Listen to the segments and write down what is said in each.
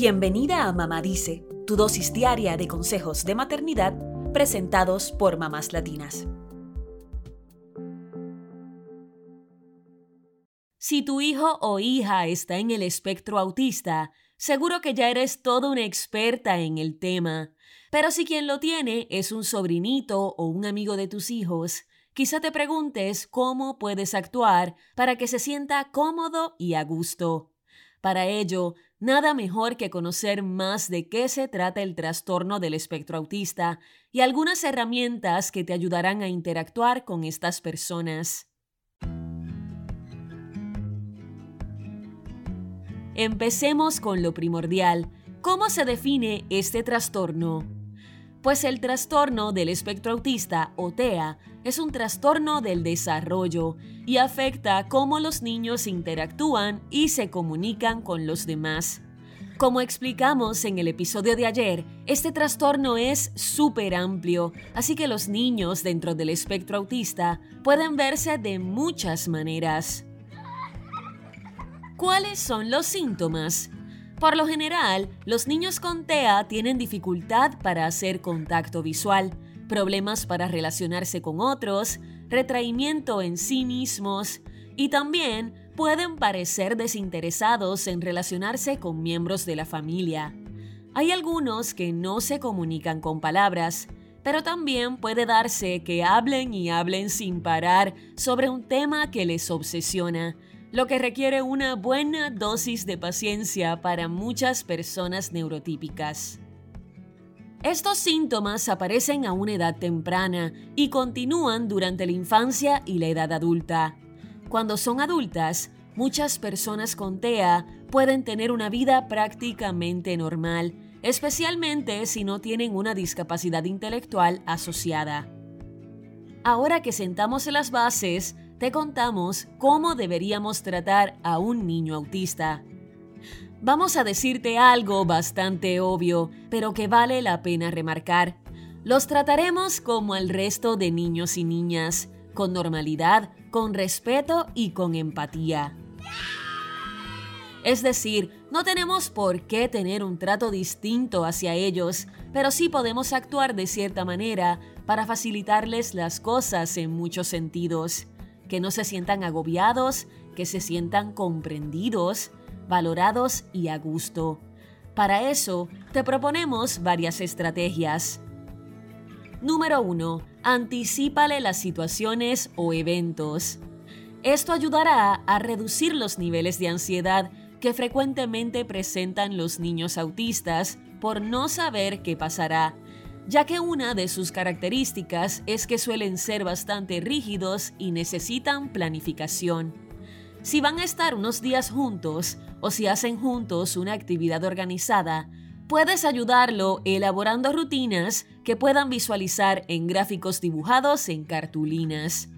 Bienvenida a Mamá Dice, tu dosis diaria de consejos de maternidad presentados por mamás latinas. Si tu hijo o hija está en el espectro autista, seguro que ya eres toda una experta en el tema. Pero si quien lo tiene es un sobrinito o un amigo de tus hijos, quizá te preguntes cómo puedes actuar para que se sienta cómodo y a gusto. Para ello, nada mejor que conocer más de qué se trata el trastorno del espectro autista y algunas herramientas que te ayudarán a interactuar con estas personas. Empecemos con lo primordial. ¿Cómo se define este trastorno? Pues el trastorno del espectro autista o TEA es un trastorno del desarrollo y afecta cómo los niños interactúan y se comunican con los demás. Como explicamos en el episodio de ayer, este trastorno es súper amplio, así que los niños dentro del espectro autista pueden verse de muchas maneras. ¿Cuáles son los síntomas? Por lo general, los niños con TEA tienen dificultad para hacer contacto visual, problemas para relacionarse con otros, retraimiento en sí mismos y también pueden parecer desinteresados en relacionarse con miembros de la familia. Hay algunos que no se comunican con palabras, pero también puede darse que hablen y hablen sin parar sobre un tema que les obsesiona lo que requiere una buena dosis de paciencia para muchas personas neurotípicas. Estos síntomas aparecen a una edad temprana y continúan durante la infancia y la edad adulta. Cuando son adultas, muchas personas con TEA pueden tener una vida prácticamente normal, especialmente si no tienen una discapacidad intelectual asociada. Ahora que sentamos las bases, te contamos cómo deberíamos tratar a un niño autista. Vamos a decirte algo bastante obvio, pero que vale la pena remarcar. Los trataremos como el resto de niños y niñas, con normalidad, con respeto y con empatía. Es decir, no tenemos por qué tener un trato distinto hacia ellos, pero sí podemos actuar de cierta manera para facilitarles las cosas en muchos sentidos que no se sientan agobiados, que se sientan comprendidos, valorados y a gusto. Para eso, te proponemos varias estrategias. Número 1. Anticípale las situaciones o eventos. Esto ayudará a reducir los niveles de ansiedad que frecuentemente presentan los niños autistas por no saber qué pasará ya que una de sus características es que suelen ser bastante rígidos y necesitan planificación. Si van a estar unos días juntos o si hacen juntos una actividad organizada, puedes ayudarlo elaborando rutinas que puedan visualizar en gráficos dibujados en cartulinas.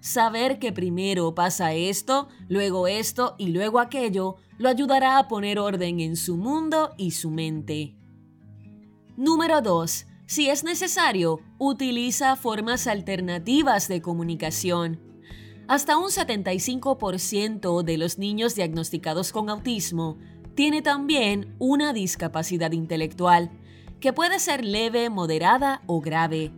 Saber que primero pasa esto, luego esto y luego aquello lo ayudará a poner orden en su mundo y su mente. Número 2 si es necesario, utiliza formas alternativas de comunicación. Hasta un 75% de los niños diagnosticados con autismo tiene también una discapacidad intelectual, que puede ser leve, moderada o grave.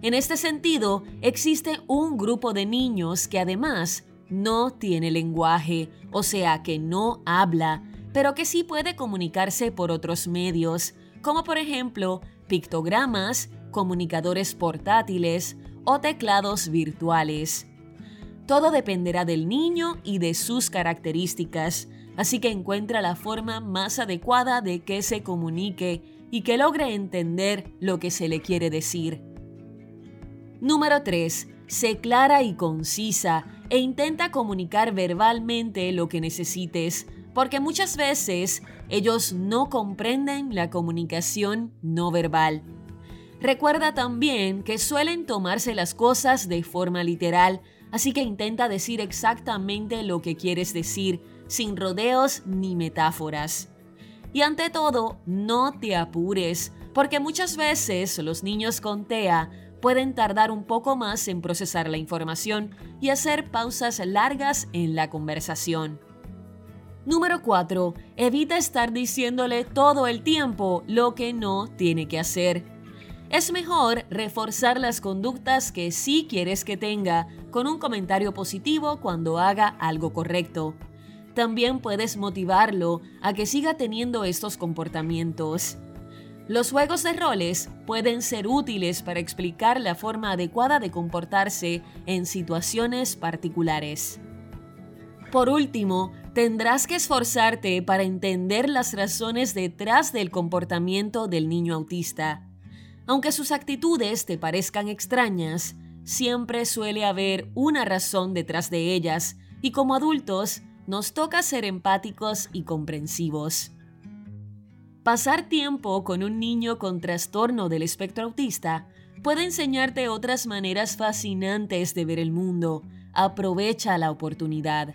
En este sentido, existe un grupo de niños que además no tiene lenguaje, o sea que no habla, pero que sí puede comunicarse por otros medios, como por ejemplo pictogramas, comunicadores portátiles o teclados virtuales. Todo dependerá del niño y de sus características, así que encuentra la forma más adecuada de que se comunique y que logre entender lo que se le quiere decir. Número 3. Sé clara y concisa e intenta comunicar verbalmente lo que necesites, porque muchas veces ellos no comprenden la comunicación no verbal. Recuerda también que suelen tomarse las cosas de forma literal, así que intenta decir exactamente lo que quieres decir, sin rodeos ni metáforas. Y ante todo, no te apures, porque muchas veces los niños con TEA pueden tardar un poco más en procesar la información y hacer pausas largas en la conversación. Número 4. Evita estar diciéndole todo el tiempo lo que no tiene que hacer. Es mejor reforzar las conductas que sí quieres que tenga con un comentario positivo cuando haga algo correcto. También puedes motivarlo a que siga teniendo estos comportamientos. Los juegos de roles pueden ser útiles para explicar la forma adecuada de comportarse en situaciones particulares. Por último, tendrás que esforzarte para entender las razones detrás del comportamiento del niño autista. Aunque sus actitudes te parezcan extrañas, siempre suele haber una razón detrás de ellas y como adultos nos toca ser empáticos y comprensivos. Pasar tiempo con un niño con trastorno del espectro autista puede enseñarte otras maneras fascinantes de ver el mundo. Aprovecha la oportunidad.